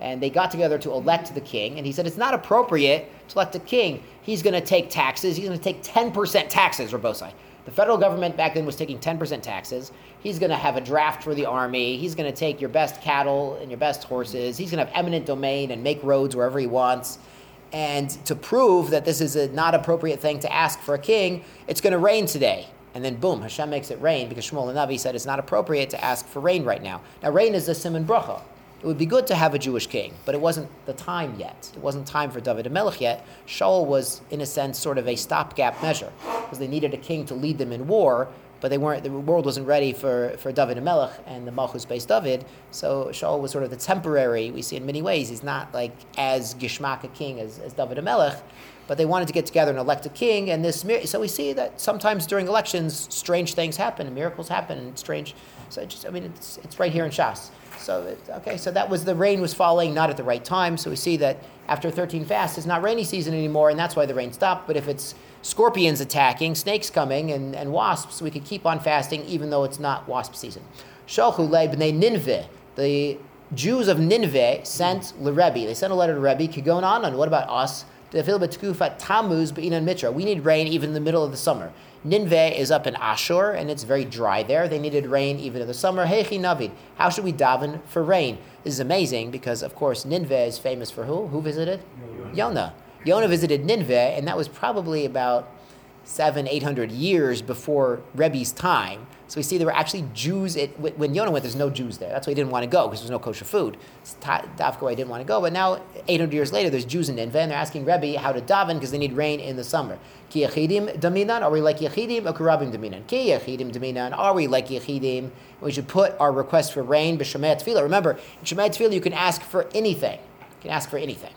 and they got together to elect the king. And he said it's not appropriate to elect a king. He's going to take taxes. He's going to take ten percent taxes. Rabosai. The federal government back then was taking 10% taxes. He's going to have a draft for the army. He's going to take your best cattle and your best horses. He's going to have eminent domain and make roads wherever he wants. And to prove that this is a not appropriate thing to ask for a king, it's going to rain today. and then boom, Hashem makes it rain because Shmuel the Navi said it's not appropriate to ask for rain right now. Now, rain is a simon bracha. It would be good to have a Jewish king, but it wasn't the time yet. It wasn't time for David Melech yet. Shaul was, in a sense, sort of a stopgap measure because they needed a king to lead them in war, but they weren't. The world wasn't ready for, for David and Melech and the Malchus based David. So Shaul was sort of the temporary. We see in many ways he's not like as gishmak a king as, as David and Melech, but they wanted to get together and elect a king. And this, so we see that sometimes during elections, strange things happen, and miracles happen, and strange. So just, I mean, it's, it's right here in Shas. So it, okay, so that was the rain was falling not at the right time. So we see that after 13 fasts, it's not rainy season anymore, and that's why the rain stopped. But if it's scorpions attacking, snakes coming, and, and wasps, we could keep on fasting even though it's not wasp season. Shalchu b'nei Ninveh, the Jews of Nineveh sent Rebbe. They sent a letter to Rebbe. Kigon Anan. What about us? Tammuz Mitra. We need rain even in the middle of the summer. Ninveh is up in Ashur, and it's very dry there. They needed rain even in the summer. Hechi Navid. How should we daven for rain? This is amazing because, of course, Ninveh is famous for who? Who visited? Yonah. Yonah visited Ninveh, and that was probably about seven, eight hundred years before Rebbe's time. So we see there were actually Jews. It, when Yonah went, there's no Jews there. That's why he didn't want to go because there's no kosher food. Dafka why he didn't want to go. But now, 800 years later, there's Jews in Nineveh, and they're asking Rebbe how to daven because they need rain in the summer. Ki yachidim daminan? Are we like yachidim or karabim daminan? Ki yachidim daminan? Are we like yachidim? We should put our request for rain tefillah. Remember, in shemayat tefillah, you can ask for anything. You can ask for anything.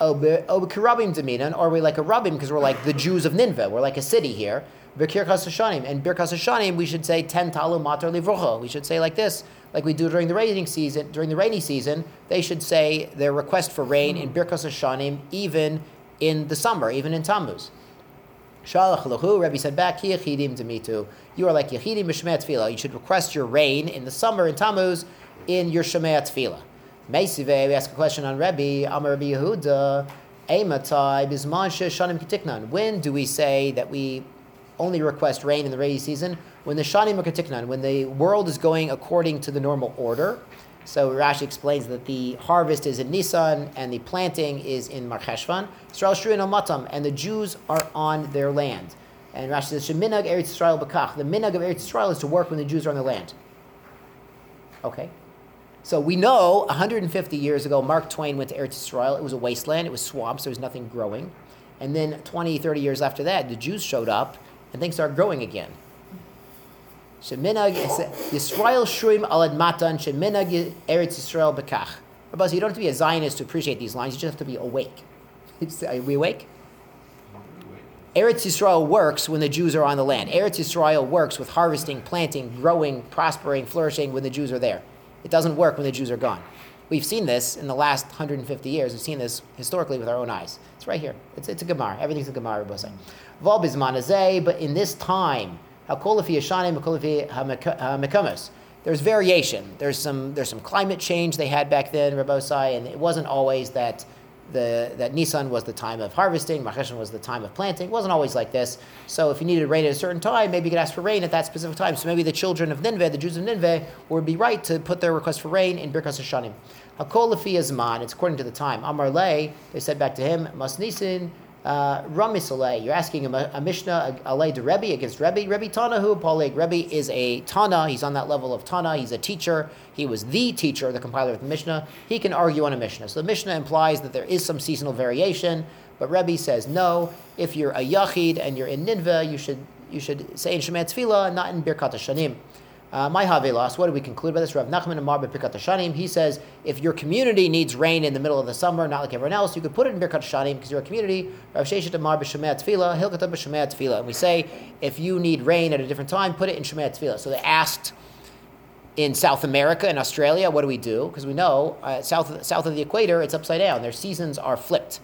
Oh, karabim or Are we like a rabbim because we're like the Jews of Nineveh? We're like a city here. Birkas Hashanim. And Birkas Hashanim, we should say ten talu matar livrocha. We should say like this, like we do during the rainy season. During the rainy season, they should say their request for rain in Birkas Hashanim, even in the summer, even in Tammuz. Shalach lahu, Rabbi said back, Yechidim to You are like Yechidim Mishmet Tefillah. You should request your rain in the summer in Tammuz in your Shemet Tefillah. Meisive, we ask a question on Rabbi, Amar Rabbi Yehuda, Eimatai, Bisman Shanim Kitiknan. When do we say that we only request rain in the rainy season when the shani makatiknan, when the world is going according to the normal order. So Rashi explains that the harvest is in Nisan and the planting is in Marcheshvan. Israel Shruin Matam, and the Jews are on their land. And Rashi says, Sheminag Eretz Israel Bakach. The minag of Eretz Israel is to work when the Jews are on the land. Okay. So we know 150 years ago, Mark Twain went to Eretz Israel. It was a wasteland, it was swamps, there was nothing growing. And then 20, 30 years after that, the Jews showed up and things start growing again. Sheminag Yisrael Shruim Alad Matan Sheminag Eretz Yisrael Bekach. You don't have to be a Zionist to appreciate these lines. You just have to be awake. Are we awake? Eretz Yisrael works when the Jews are on the land. Eretz Yisrael works with harvesting, planting, growing, prospering, flourishing when the Jews are there. It doesn't work when the Jews are gone. We've seen this in the last 150 years. We've seen this historically with our own eyes. It's right here. It's, it's a Gemara. Everything's a Gemara, Rabbi but in this time, there's variation. There's some there's some climate change they had back then, Rabbosai, and it wasn't always that the that Nisan was the time of harvesting, Macheshan was the time of planting. It wasn't always like this. So if you needed rain at a certain time, maybe you could ask for rain at that specific time. So maybe the children of Nineveh, the Jews of Nineveh, would be right to put their request for rain in Birkas Hashanim. Hakol it's according to the time. Amar Le, they said back to him, Mas Nisan, uh, Ramisale, you're asking a, a Mishnah, a, a de Rebbe against Rebbe. Rebbe Tana, who Paulig. Rebbe is a Tana. He's on that level of Tana. He's a teacher. He was the teacher, the compiler of the Mishnah. He can argue on a Mishnah. So the Mishnah implies that there is some seasonal variation, but Rebbe says no. If you're a Yachid and you're in Ninveh, you should you should say in Shemet Tefillah, not in Birkat Hashanim. Uh, my Havelas, what do we conclude by this? Rav Nachman Amar Birkat Hashanim, he says, if your community needs rain in the middle of the summer, not like everyone else, you could put it in Birkat Hashanim because you're a community. Rav Sheshet Amar B'Shemei Tefillah, Hilkata B'Shemei Tefillah. And we say, if you need rain at a different time, put it in Shemei Tefillah. So they asked in South America and Australia, what do we do? Because we know uh, south, of, south of the equator, it's upside down. Their seasons are flipped.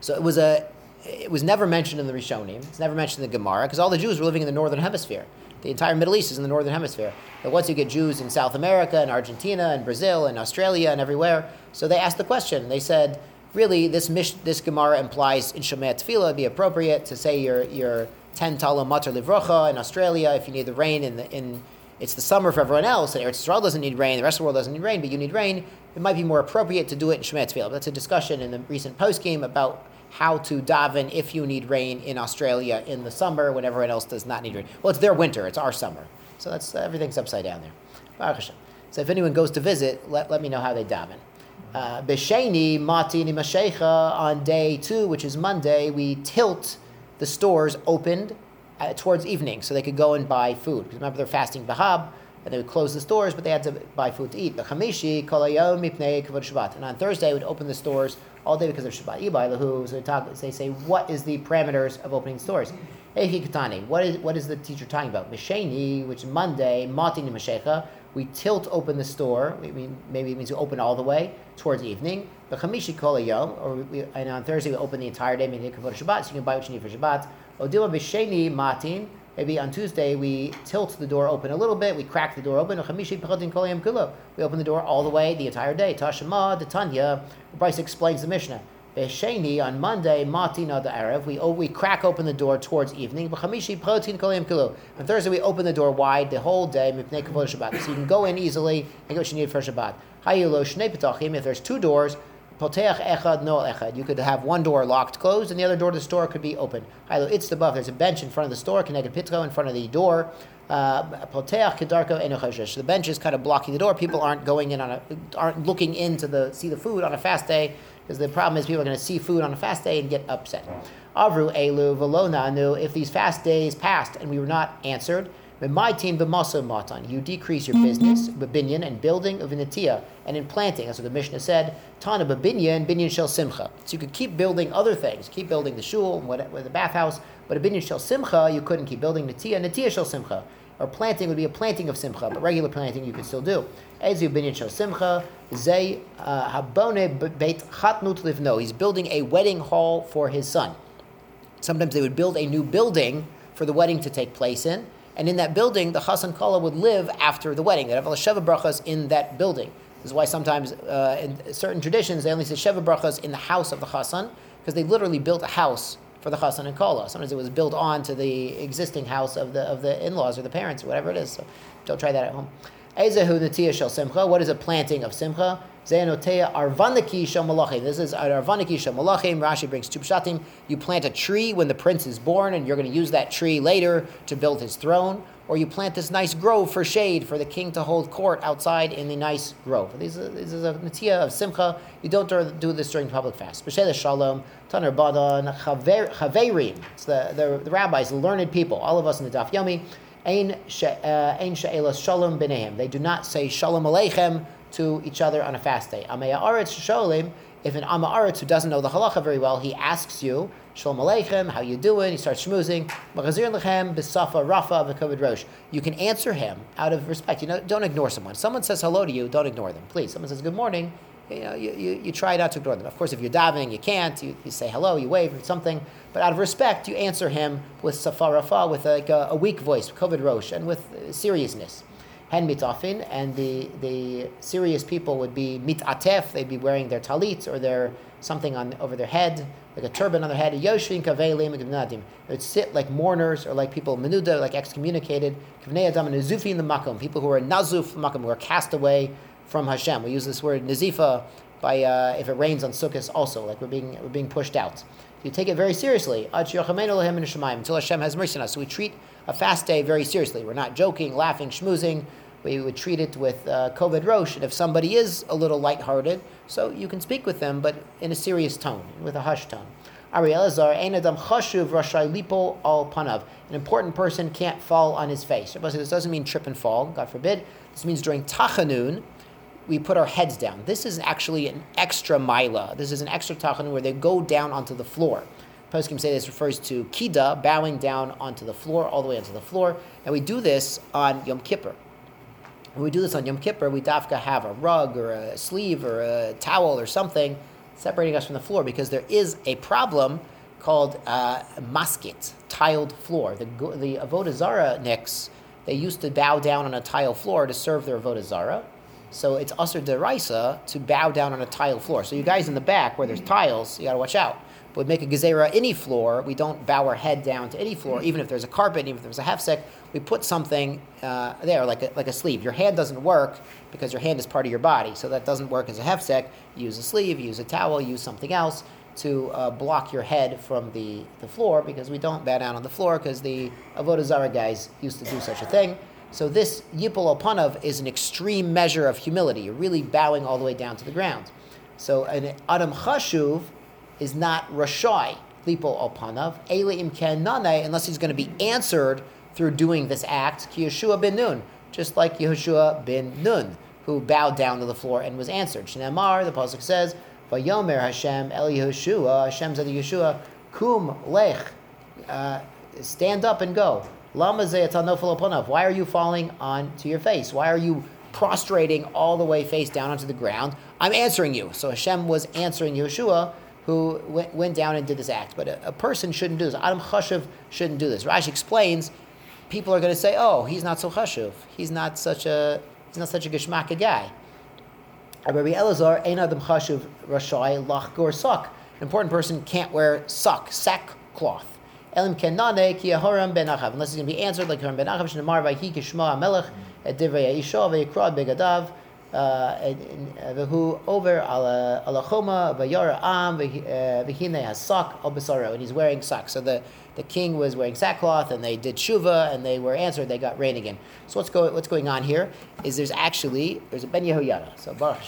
So it was a, it was never mentioned in the Rishonim. It's never mentioned in the Gemara because all the Jews were living in the northern hemisphere. The entire Middle East is in the northern hemisphere. But once you get Jews in South America and Argentina and Brazil and Australia and everywhere, so they asked the question. They said, really, this mish, this Gemara implies in Shemaya Tefillah it'd be appropriate to say your your ten talam matar livrocha in Australia if you need the rain in the in it's the summer for everyone else, and Eretz Israel doesn't need rain, the rest of the world doesn't need rain, but you need rain, it might be more appropriate to do it in Shemet Tefillah. That's a discussion in the recent poskim about how to daven if you need rain in Australia in the summer when everyone else does not need rain. Well, it's their winter, it's our summer. So that's everything's upside down there. So if anyone goes to visit, let, let me know how they daven. Uh, Besheni Mati Mashecha on day two, which is Monday, we tilt the stores opened uh, towards evening so they could go and buy food. Because remember, they're fasting Bahab, and they would close the stores, but they had to buy food to eat. The Chamishi, Kolayom, Mipnei, Kavod Shabbat. And on Thursday, would open the stores all day because of Shabbat. So they, talk, they say, what is the parameters of opening stores? What is, what is the teacher talking about? Misheni, which Monday, Matin Mashecha, we tilt open the store. We mean, maybe it means we open all the way towards evening. But chamishi kol yom, or we, and on Thursday we open the entire day, meaning kavod Shabbat, so you can buy what you need for Shabbat. Odila b'sheni matin. Maybe on Tuesday we tilt the door open a little bit, we crack the door open. We open the door all the way the entire day. The Tanya. Brisa explains the Mishnah. Sheni on Monday, Matina the Arab, we we crack open the door towards evening. On Thursday we open the door wide the whole day Shabbat, so you can go in easily and get what you need for Shabbat. If there's two doors, poteach echad no echad. You could have one door locked closed and the other door to the store could be open. It's the buff. There's a bench in front of the store, connected pitko in front of the door. Uh, poteach kedarko enochashish. The bench is kind of blocking the door. People aren't going in on a, aren't looking in to the see the food on a fast day because the problem is people are going to see food on a fast day and get upset. Avru elu velonanu. If these fast days passed and we were not answered, my team b'maso matan. You decrease your business, b'binyan and building of inatia and in planting. That's what the Mishnah said. Tana b'binyan, binyan shel simcha. So you could keep building other things, keep building the shul, and the bathhouse, but a binyan shel simcha you couldn't keep building natia, natia shel simcha. Or planting would be a planting of simcha, but regular planting you could still do. Ezu binyan shel simcha, zay uh, habone beit chatnut livno. He's building a wedding hall for his son. Sometimes they would build a new building for the wedding to take place in, and in that building, the chassan kala would live after the wedding. They'd have sheva brachas in that building. This is why sometimes uh, in certain traditions they only say sheva brachas in the house of the chassan because they literally built a house for the chassan and kala. Sometimes it was built on to the existing house of the of the in-laws or the parents or whatever it is. So don't try that at home. Ezehu natiya shel simcha. What is a planting of simcha? Zeanotea arvaniki Shamalachim. This is arvaniki shel malachim. Rashi brings two pshatim. You plant a tree when the prince is born, and you're going to use that tree later to build his throne. Or you plant this nice grove for shade for the king to hold court outside in the nice grove. This is, a natiya of simcha. You don't do this during public fast. B'shele shalom, taner badan, chaverim. It's the, the, the rabbis, the learned people, all of us in the daf yomi. Ein uh, she'elas shalom b'nehem. They do not say shalom aleichem to each other on a fast day. Ameya aretz sholim. If an Amma Aretz who doesn't know the halacha very well, he asks you, Shalom Aleichem, how you doing? He starts schmoozing. Lechem, Bisafa, Rafa, V'kovid Rosh. You can answer him out of respect. You know, don't ignore someone. Someone says hello to you, don't ignore them, please. Someone says good morning, you know, you, you, you try not to ignore them. Of course, if you're davening, you can't. You, you say hello, you wave or something. But out of respect, you answer him with safarafa, with like a, a weak voice, covered rosh, and with uh, seriousness. Hen mitafin, and the, the serious people would be mitatef, they'd be wearing their talit or their something on over their head, like a turban on their head. Yoshin kavelim They would sit like mourners or like people menuda, like excommunicated. Kavnei adam and in the makom, people who are nazuf makom, who are cast away from Hashem. We use this word nazifa by uh, if it rains on Sukkot also, like we're being we're being pushed out. You take it very seriously until Hashem has mercy on us. So we treat a fast day very seriously. We're not joking, laughing, schmoozing. We would treat it with uh, kovid rosh, and if somebody is a little lighthearted, so you can speak with them, but in a serious tone, with a hushed tone. An important person can't fall on his face. This doesn't mean trip and fall, God forbid. This means during Tachanun, we put our heads down. This is actually an extra mila. This is an extra tachanun where they go down onto the floor. Poskim say this refers to kida, bowing down onto the floor, all the way onto the floor. And we do this on Yom Kippur. When we do this on Yom Kippur, we dafka have a rug or a sleeve or a towel or something separating us from the floor because there is a problem called uh, masket, tiled floor. The, the Avodah Zarah nicks, they used to bow down on a tile floor to serve their Avodah Zarah. So it's usher deraisa to bow down on a tile floor. So you guys in the back where there's tiles, you got to watch out. But make a gezerah any floor. We don't bow our head down to any floor, even if there's a carpet, even if there's a hefsek. We put something uh, there, like a, like a sleeve. Your hand doesn't work because your hand is part of your body, so that doesn't work as a hefsek. use a sleeve, use a towel, use something else to uh, block your head from the, the floor because we don't bow down on the floor because the Avodah Zarah guys used to do such a thing. So this Yipol Opanav is an extreme measure of humility. You're really bowing all the way down to the ground. So an Adam Chashuv is not Rashai, Lipol Opanav, Ele Im Nane, unless he's going to be answered through doing this act, Ki Yeshua ben Nun, just like Yehoshua ben Nun, who bowed down to the floor and was answered. Shnamar, the Pasuk says, Vayomer Hashem El Yehoshua, Hashem said to Yeshua, Kum Lech, uh, stand up and go. Lama Why are you falling onto your face? Why are you prostrating all the way face down onto the ground? I'm answering you. So Hashem was answering Yeshua, who went, went down and did this act. But a, a person shouldn't do this. Adam Chashiv shouldn't do this. Rashi explains, people are going to say, "Oh, he's not so chashuv. He's not such a he's not such a geshmaka guy." Rabbi Elazar, ein adam chashuv rashai lach gor sak. An important person can't wear sak, sackcloth. Elim kenane ki aharam ben achav. Unless it's going to be answered like Haram ben achav. Shnamar vayhi kishma melech et divrei Yisha vaykrad begadav. Uh, uh, V'hu over ala choma v'yara am v'hine uh, hasak al besaro. And he's wearing sak. So the the king was wearing sackcloth, and they did shuva, and they were answered. They got rain again. So what's going what's going on here is there's actually there's a ben Yehoyada. So Baruch.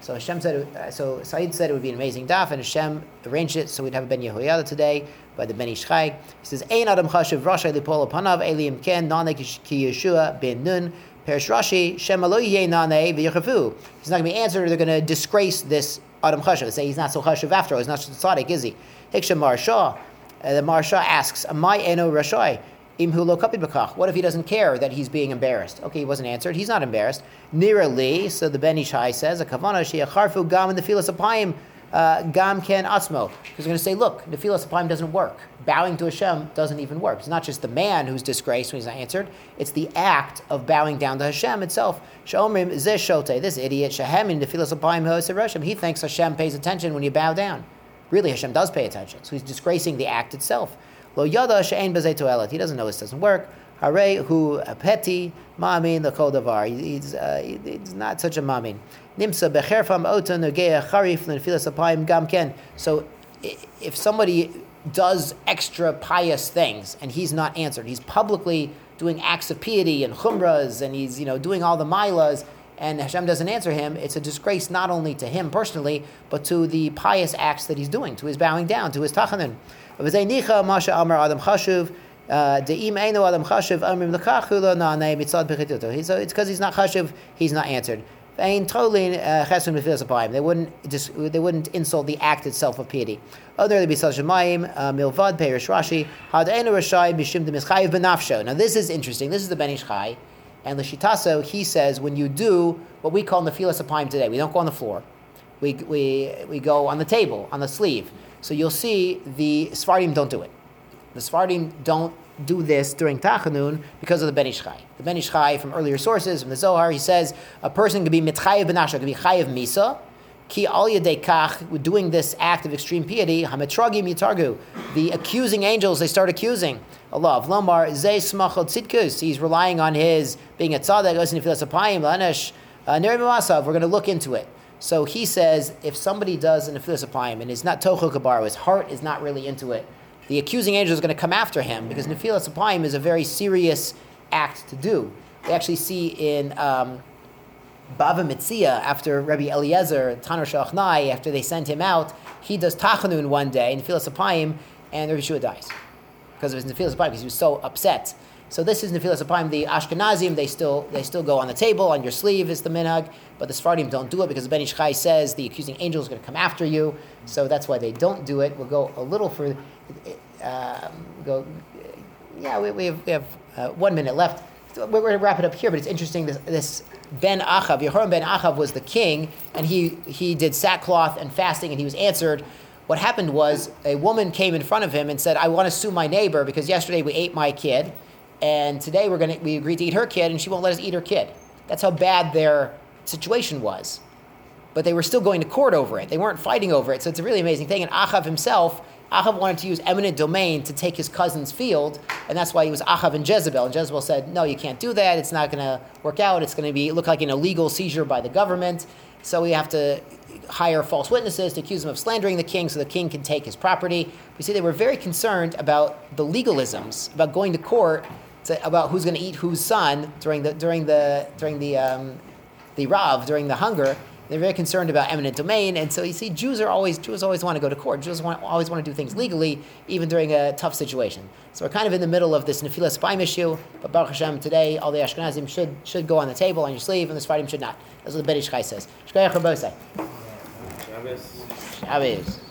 So Hashem said, uh, so Said said it would be an amazing daf, and Hashem arranged it so we'd have a Ben Yehoyada today by the Ben Ish Chai. He says, Ein Adam Chashiv Rasha Lipol Panav Eliim Ken Nane Ki Yeshua Ben Nun Perish Rashi Shem Alo Nane V'Yechafu. He's not going to be answered. They're going to disgrace this Adam Chashiv. They say he's not so Chashiv after all. He's not so tzaddik, is he? Hiksha Maharsha. Uh, the Maharsha asks, "My eno rashai." What if he doesn't care that he's being embarrassed? Okay, he wasn't answered. He's not embarrassed. Nira li, so the Ben Ish Chai says, a kavana she acharfu gam in the filas apayim uh, gam ken atzmo. He's going to say, look, the filas apayim doesn't work. Bowing to Hashem doesn't even work. It's not just the man who's disgraced when he's not answered. It's the act of bowing down to Hashem itself. Shomrim zeh this idiot, shahem in the filas apayim He thinks Hashem pays attention when you bow down. Really, Hashem does pay attention. So he's disgracing the act itself. Lo yada she'en bezei He doesn't know this doesn't work. Hare hu apeti mamin the kodavar. He's, uh, he's not such a mamin. Nimsa becherfam otan ugeya charif l'nefilas apayim. So if somebody does extra pious things and he's not answered, he's publicly doing acts of piety and chumras and he's you know doing all the milas and Hashem doesn't answer him, it's a disgrace not only to him personally, but to the pious acts that he's doing, to his bowing down, to his Adam. Uh, Eino Adam. So it's because he's not Chashuv, he's not answered. Uh, They wouldn't just they wouldn't insult the act itself of piety. Bisal Shemayim uh, Milvad Benafsho. Now this is interesting. This is the Ben Ish Chai. And Lashitaso, he says, when you do what we call Nefilas Apayim today, we don't go on the floor. We, we, we go on the table, on the sleeve. So you'll see the Sfardim don't do it. The Sfardim don't do this during Tachanun because of the Ben Ish Chai. The Ben Ish Chai, from earlier sources, from the Zohar, he says a person can be mitchayev benasha, can be chayev misa, ki al kach, doing this act of extreme piety, hametragim yitargu. The accusing angels, they start accusing Allah. Of Lamar, zay smachot tzitkus. He's relying on his being a tzaddik, listening to apayim, lanesh, uh, we're going to look into it. So he says if somebody does an Apayim and is not Tocho Kabaru, his heart is not really into it, the accusing angel is going to come after him because Nefilas Apayim is a very serious act to do. We actually see in um, Bava Metzia, after Rabbi Eliezer, Tanur Shalchnai, after they send him out, he does Tachanun one day, Nefilas Apayim, and Rabbi Shua dies because of his Nefilas because he was so upset. So this is Nefilas Apayim. The Ashkenazim, they still they still go on the table, on your sleeve is the minhag, but the Sephardim don't do it because Ben Ish Chai says the accusing angel is going to come after you. So that's why they don't do it. We'll go a little further. uh, go, yeah, we, we have, we have uh, one minute left. we're going to wrap it up here, but it's interesting. This, this Ben Achav, Yehoram Ben Achav was the king, and he he did sackcloth and fasting, and he was answered. What happened was a woman came in front of him and said, "I want to sue my neighbor because yesterday we ate my kid." And today we're to we agreed to eat her kid and she won't let us eat her kid. That's how bad their situation was. But they were still going to court over it. They weren't fighting over it. So it's a really amazing thing. And achav himself achav wanted to use eminent domain to take his cousin's field and that's why he was achav and jezebel. And jezebel said no you can't do that. It's not going to work out. It's going to be look like an illegal seizure by the government. So we have to hire false witnesses to accuse him of slandering the king so the king can take his property. We see they were very concerned about the legalisms, about going to court to, about who's going to eat whose son during the during the during the um, the Rav during the hunger. They're very concerned about eminent domain, and so you see, Jews are always Jews always want to go to court. Jews want, always want to do things legally, even during a tough situation. So we're kind of in the middle of this Nefilas Apayim issue. But Baruch Hashem, today all the Ashkenazim should should go on the table on your sleeve, and the Sfardim should not. That's what the Ben Ish Chai says. Shabbos. Shabbos.